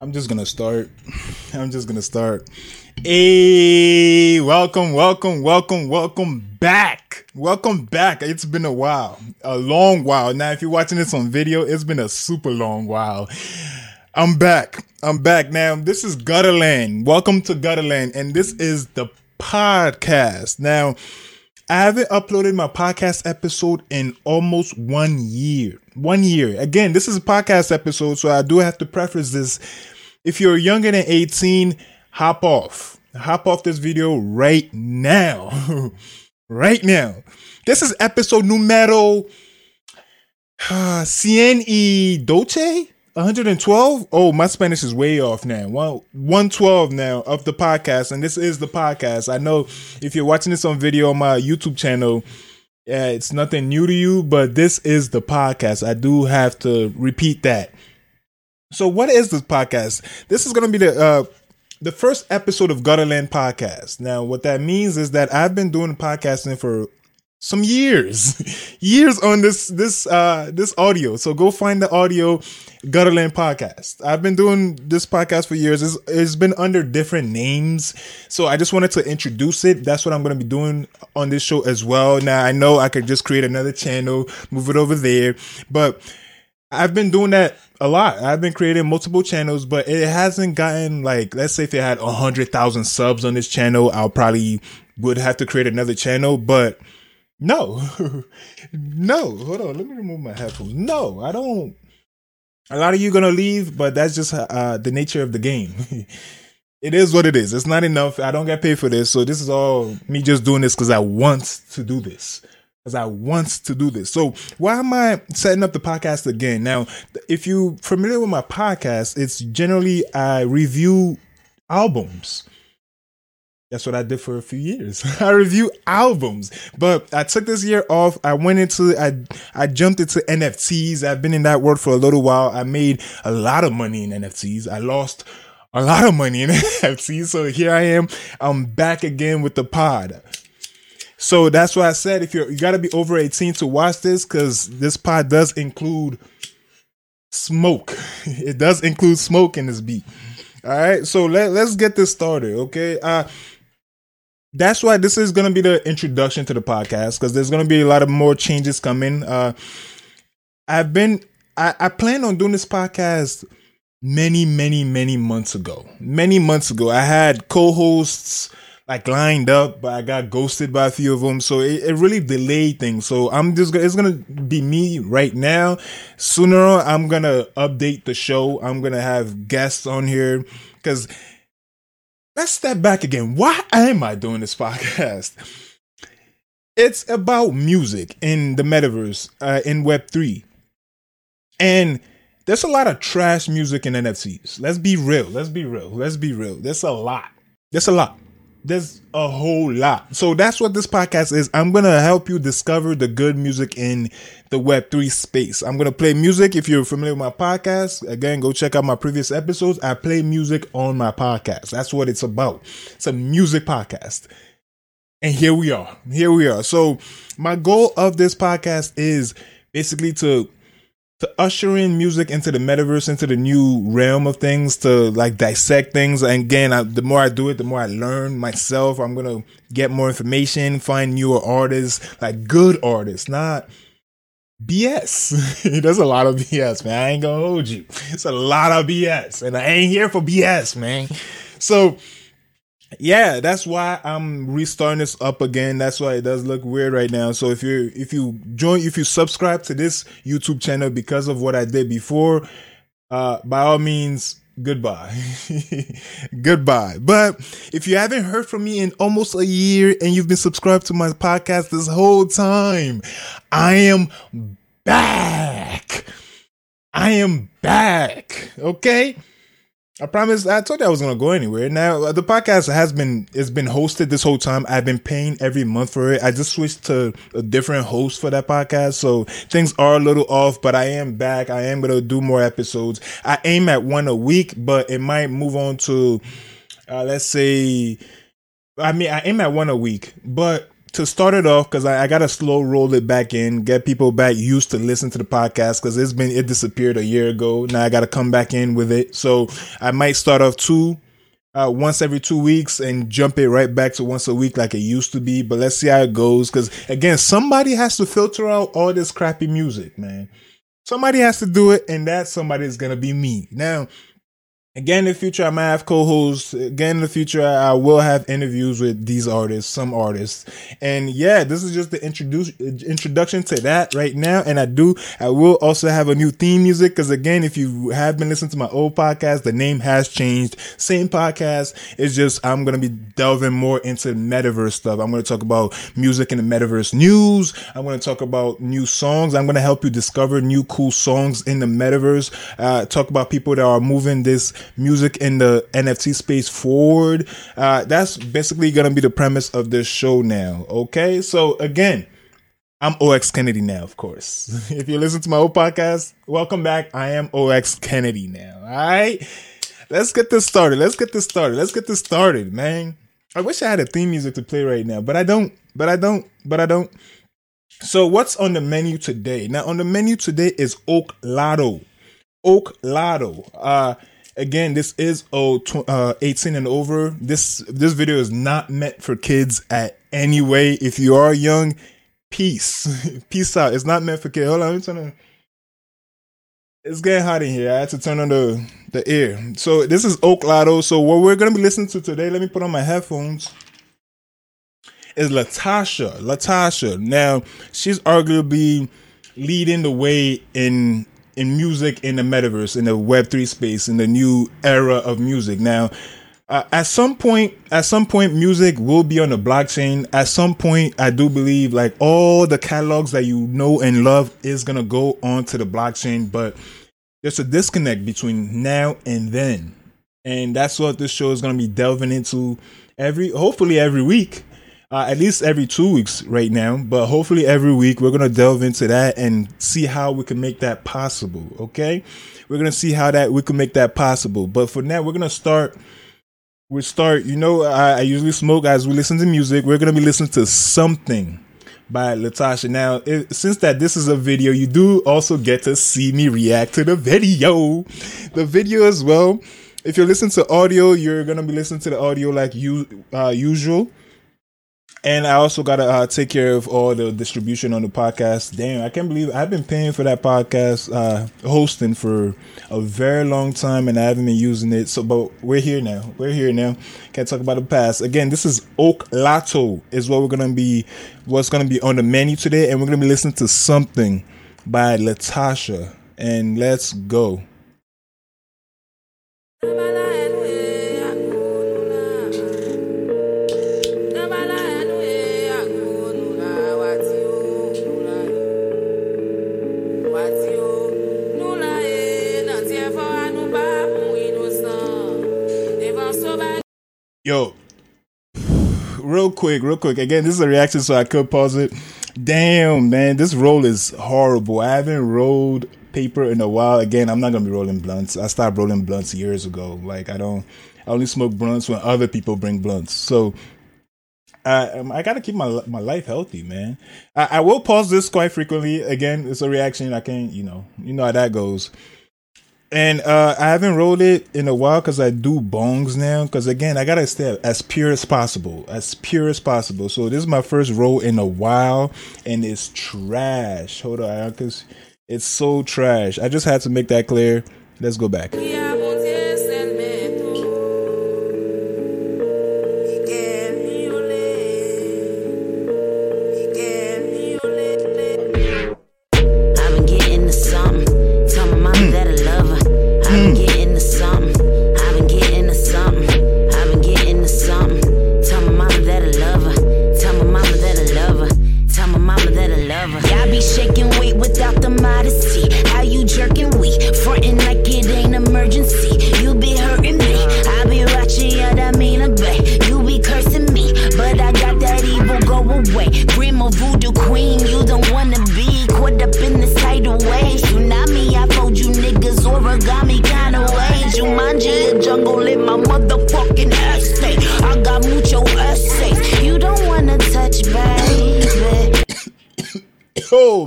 I'm just gonna start. I'm just gonna start. Hey, welcome, welcome, welcome, welcome back. Welcome back. It's been a while, a long while. Now, if you're watching this on video, it's been a super long while. I'm back. I'm back. Now, this is Gutterland. Welcome to Gutterland, and this is the podcast. Now, I haven't uploaded my podcast episode in almost one year. One year. Again, this is a podcast episode, so I do have to preface this. If you're younger than 18, hop off. Hop off this video right now. right now. This is episode numero uh, y doce? 112? Oh, my Spanish is way off now. One 112 now of the podcast, and this is the podcast. I know if you're watching this on video on my YouTube channel, yeah, it's nothing new to you, but this is the podcast. I do have to repeat that. So, what is this podcast? This is going to be the uh, the first episode of Gutterland podcast. Now, what that means is that I've been doing podcasting for some years, years on this this uh this audio. So go find the audio Gutterland podcast. I've been doing this podcast for years. It's, it's been under different names. So I just wanted to introduce it. That's what I'm going to be doing on this show as well. Now I know I could just create another channel, move it over there, but I've been doing that a lot. I've been creating multiple channels, but it hasn't gotten like, let's say if it had a hundred thousand subs on this channel, I'll probably would have to create another channel, but no, no, hold on. Let me remove my headphones. No, I don't. A lot of you gonna leave, but that's just uh, the nature of the game. it is what it is. It's not enough. I don't get paid for this, so this is all me just doing this because I want to do this. Because I want to do this. So why am I setting up the podcast again? Now, if you're familiar with my podcast, it's generally I review albums. That's what I did for a few years. I review albums, but I took this year off. I went into, I, I jumped into NFTs. I've been in that world for a little while. I made a lot of money in NFTs. I lost a lot of money in NFTs. So here I am. I'm back again with the pod. So that's why I said if you're, you gotta be over 18 to watch this because this pod does include smoke. It does include smoke in this beat. All right, so let, let's get this started, okay? Uh, that's why this is going to be the introduction to the podcast because there's going to be a lot of more changes coming. Uh, I've been, I, I plan on doing this podcast many, many, many months ago. Many months ago, I had co-hosts like lined up, but I got ghosted by a few of them. So it, it really delayed things. So I'm just, it's going to be me right now. Sooner on, I'm to update the show. I'm to have guests on here because let's step back again. Why am I doing this podcast? It's about music in the metaverse, uh, in Web3. And there's a lot of trash music in NFTs. Let's be real. Let's be real. Let's be real. There's a lot. There's a lot. There's a whole lot. So that's what this podcast is. I'm going to help you discover the good music in the Web3 space. I'm going to play music. If you're familiar with my podcast, again, go check out my previous episodes. I play music on my podcast. That's what it's about. It's a music podcast. And here we are. Here we are. So my goal of this podcast is basically to to usher in music into the metaverse, into the new realm of things, to like dissect things. And again, I, the more I do it, the more I learn myself. I'm gonna get more information, find newer artists, like good artists, not BS. There's a lot of BS, man. I ain't gonna hold you. It's a lot of BS, and I ain't here for BS, man. So yeah, that's why I'm restarting this up again. That's why it does look weird right now. So if you if you join if you subscribe to this YouTube channel because of what I did before, uh by all means goodbye. goodbye. But if you haven't heard from me in almost a year and you've been subscribed to my podcast this whole time, I am back. I am back. Okay? I promise. I told you I was gonna go anywhere. Now the podcast has been it's been hosted this whole time. I've been paying every month for it. I just switched to a different host for that podcast, so things are a little off. But I am back. I am gonna do more episodes. I aim at one a week, but it might move on to, uh, let's say, I mean, I aim at one a week, but to start it off, because I, I got to slow roll it back in, get people back used to listen to the podcast, because it's been, it disappeared a year ago. Now I got to come back in with it. So I might start off two, uh, once every two weeks and jump it right back to once a week like it used to be. But let's see how it goes. Because again, somebody has to filter out all this crappy music, man. Somebody has to do it, and that somebody is going to be me. Now, Again, in the future, I might have co-hosts. Again, in the future, I will have interviews with these artists, some artists. And yeah, this is just the introduce, introduction to that right now. And I do, I will also have a new theme music. Cause again, if you have been listening to my old podcast, the name has changed. Same podcast. It's just, I'm to be delving more into metaverse stuff. I'm to talk about music in the metaverse news. I'm to talk about new songs. I'm to help you discover new cool songs in the metaverse. Uh, talk about people that are moving this music in the NFT space forward. Uh, that's basically going to be the premise of this show now. Okay. So again, I'm OX Kennedy now, of course. if you listen to my old podcast, welcome back. I am OX Kennedy now. All right. Let's get this started. Let's get this started. Let's get this started, man. I wish I had a theme music to play right now, but I don't. But I don't. But I don't. So what's on the menu today? Now on the menu today is Oak Lotto. Oak Lotto. Uh again, this is oh, uh, 18 and over. This this video is not meant for kids at any way. If you are young, peace, peace out. It's not meant for kids. Hold on, I'm trying to. It's getting hot in here. I had to turn on the the air. So this is Oak Lotto. So what we're gonna be listening to today? Let me put on my headphones. Is Latasha. Latasha. Now she's arguably leading the way in in music in the metaverse, in the Web3 space, in the new era of music. Now, uh, at some point, at some point, music will be on the blockchain. At some point, I do believe like all the catalogs that you know and love is gonna go onto the blockchain, but there's a disconnect between now and then, and that's what this show is gonna be delving into every, hopefully every week uh, at least every two weeks right now, but hopefully every week we're gonna delve into that and see how we can make that possible. Okay, we're gonna see how that we can make that possible. But for now, we're gonna start. We start. You know, I, I usually smoke as we listen to music. We're gonna be listening to something by Latasha. Now, it, since that this is a video, you do also get to see me react to the video, the video as well. If you're listening to audio, you're gonna be listening to the audio like you uh, usual. And I also got to uh, take care of all the distribution on the podcast. Damn, I can't believe I've been paying for that podcast uh, hosting for a very long time and I haven't been using it. So, but we're here now. We're here now. Can't talk about the past. Again, this is Oak Lotto is what we're to be, what's to be on the menu today. And we're to be listening to something by Latasha. And let's go. Quick, real quick. Again, this is a reaction, so I could pause it. Damn, man, this roll is horrible. I haven't rolled paper in a while. Again, I'm not gonna be rolling blunts. I stopped rolling blunts years ago. Like I don't, I only smoke blunts when other people bring blunts. So I um, I gotta keep my my life healthy, man. I, I will pause this quite frequently. Again, it's a reaction. I can't, you know, you know how that goes and uh, I haven't rolled it in a while because I do bongs now. Because again, I gotta stay as pure as possible, as pure as possible. So this is my first roll in a while, and it's trash. Hold on, because it's so trash. I just had to make that clear. Let's go back. Yeah.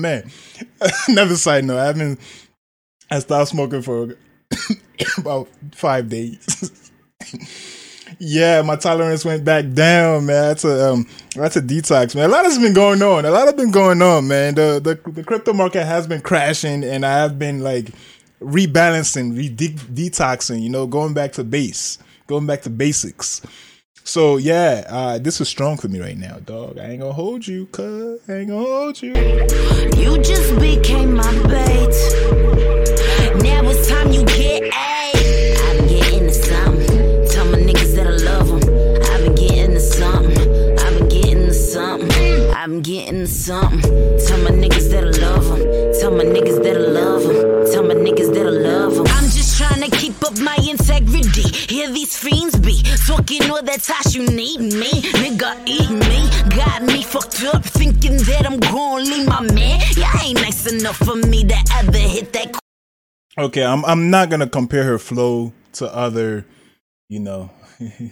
Man. Another side note, I've been I stopped smoking for about five days. yeah, my tolerance went back down, man. That's a um, that's a detox, man. A lot has been going on. A lot has been going on, man. The the the crypto market has been crashing, and I have been like rebalancing, re detoxing. You know, going back to base, going back to basics. So yeah, uh, this is strong for me right now, dog. I ain't gonna hold you, cuz I ain't gonna hold you. You just became my bait. Now it's time you get a. I've been getting something. Tell my niggas that I love them. I've been getting something. I've been getting something. I've getting something. Tell my niggas that I love them. Tell my niggas that I love them. Tell my niggas that I love up my integrity. Hear these fiends be talking all that tosh you need me. Nigga, eat me. Got me fucked up thinking that I'm gonna leave my man. Yeah, ain't nice enough for me to ever hit that. Okay, I'm I'm not gonna compare her flow to other, you know,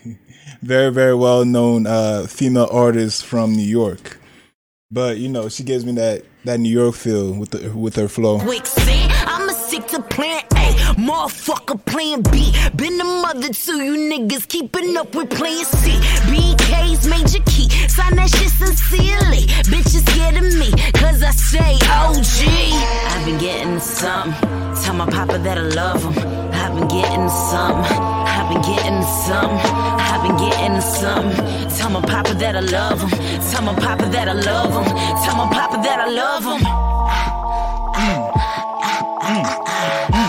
very very well known uh, female artists from New York, but you know she gives me that that New York feel with the with her flow. I'ma stick to plan A, motherfucker plan B. Been the mother to you niggas, keeping up with plan C. BK's major key, sign that shit sincerely. Bitches scared of me, cause I say OG. I've been getting. Tell my papa that I love him. I've been getting. Been getting something. I've been getting something. Tell my papa that I love him. Tell my papa that I love him. Tell my papa that I love him. Mm. Mm. true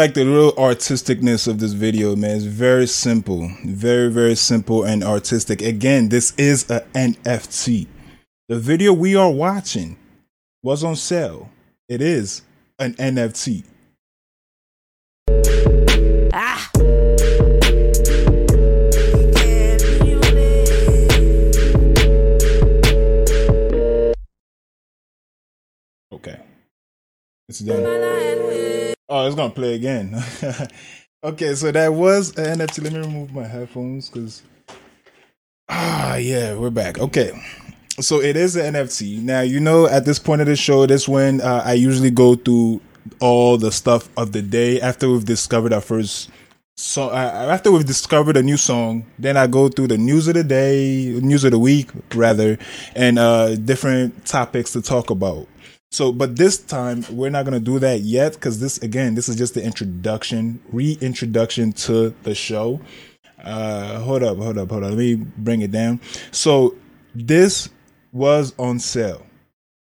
like the real artisticness of this video, man. It's very simple, very, very simple and artistic. Again, this is a NFT. The video we are watching was on sale. It is an NFT. Ah. Okay. It's done. Oh, it's gonna play again. okay, so that was an NFT. Let me remove my headphones because ah yeah, we're back. Okay. So it is an NFT. Now you know at this point of the show, this when uh, I usually go through all the stuff of the day after we've discovered our first so uh, after we've discovered a new song then i go through the news of the day news of the week rather and uh different topics to talk about so but this time we're not going to do that yet because this again this is just the introduction reintroduction to the show. Uh hold up hold up hold up. Let me bring it down. So this was on sale.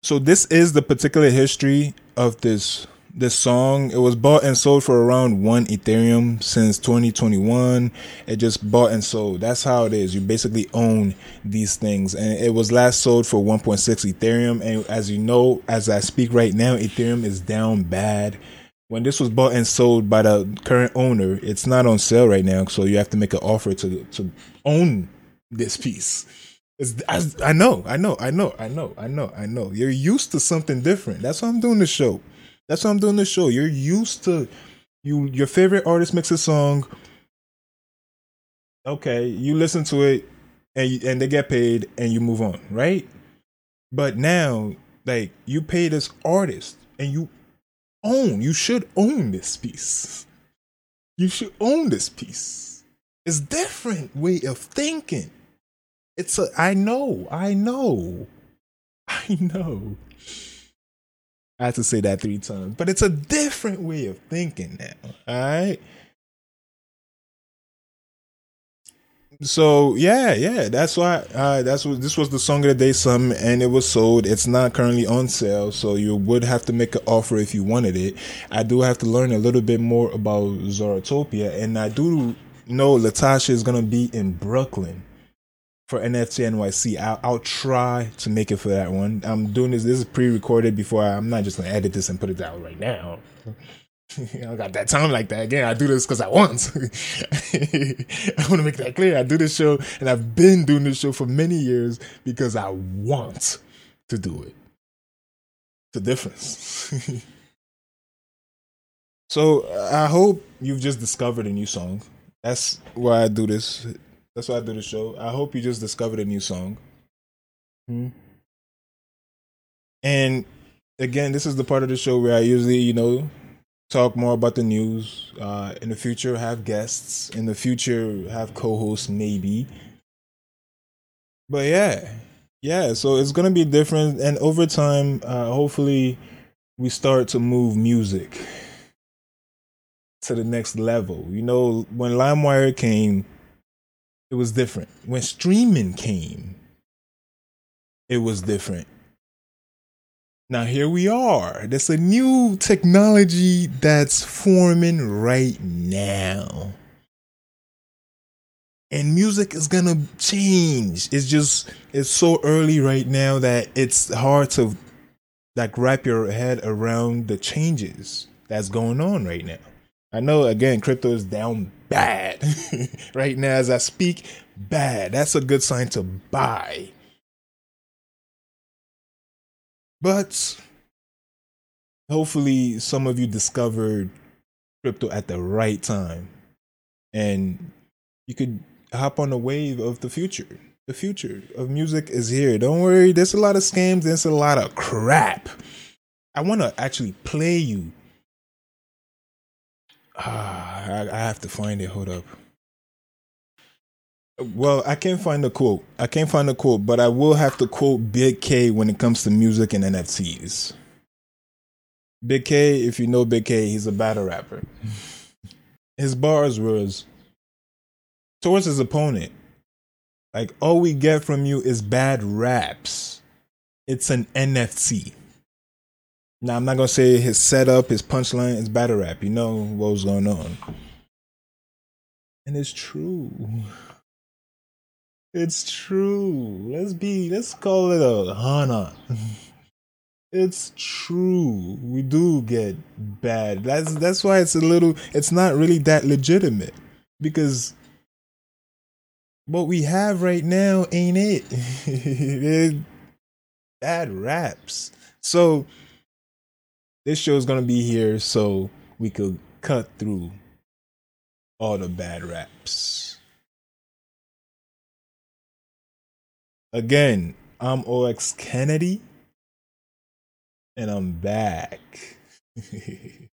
So this is the particular history of this this song. It was bought and sold for around one Ethereum since 2021. It just bought and sold. That's how it is. You basically own these things. And it was last sold for 1.6 Ethereum. And as you know, as I speak right now, Ethereum is down bad. When this was bought and sold by the current owner, it's not on sale right now. So you have to make an offer to, to own this piece. I, I know, I know, I know, I know, I know, I know. You're used to something different. That's why I'm doing the show. That's why I'm doing this show. You're used to you your favorite artist makes a song. Okay, you listen to it and you, and they get paid and you move on, right? But now, like you pay this artist and you own, you should own this piece. You should own this piece. It's different way of thinking. It's a I know, I know. I know. I had to say that three times, but it's a different way of thinking now. All right. So yeah, yeah, that's why uh, that's what this was the song of the day, Sumpn, and it was sold. It's not currently on sale, so you would have to make an offer if you wanted it. I do have to learn a little bit more about Zoratopia, and I do know Latasha is gonna be in Brooklyn for NFT NYC. I'll, I'll, try to make it for that one. I'm doing this. This is pre-recorded before. I, am not just gonna edit this and put it out right now. I don't got that time like that. Again, I do this because I want. I want to make that clear. I do this show, and I've been doing this show for many years because I want to do it. The difference. so I hope you've just discovered a new song. That's why I do this. That's why I do the show. I hope you just discovered a new song. Hmm. And again, this is the part of the show where I usually, you know, talk more about the news. Uh, in the future, have guests. In the future, have co-hosts maybe. But yeah, yeah. So it's gonna be different, and over time, uh, hopefully, we start to move music to the next level. You know, when LimeWire came, it was different. When streaming came, it was different. Now here we are. There's a new technology that's forming right now. And music is gonna change. It's just it's so early right now that it's hard to like wrap your head around the changes that's going on right now. I know again crypto is down bad right now as I speak. Bad. That's a good sign to buy. But hopefully, some of you discovered crypto at the right time and you could hop on the wave of the future. The future of music is here. Don't worry, there's a lot of scams, there's a lot of crap. I want to actually play you. Ah, I, I have to find it. Hold up. Well, I can't find the quote. I can't find the quote, but I will have to quote Big K when it comes to music and NFTs. Big K, if you know Big K, he's a battle rapper. His bars was towards his opponent. Like all we get from you is bad raps. It's an NFT. Now I'm not gonna say his setup, his punchline his battle rap. You know what was going on. And it's true. It's true. Let's be let's call it a Hana. it's true. We do get bad. That's that's why it's a little it's not really that legitimate. Because what we have right now ain't it. bad raps. So this show is gonna be here so we could cut through all the bad raps. Again, I'm OX Kennedy, and I'm back.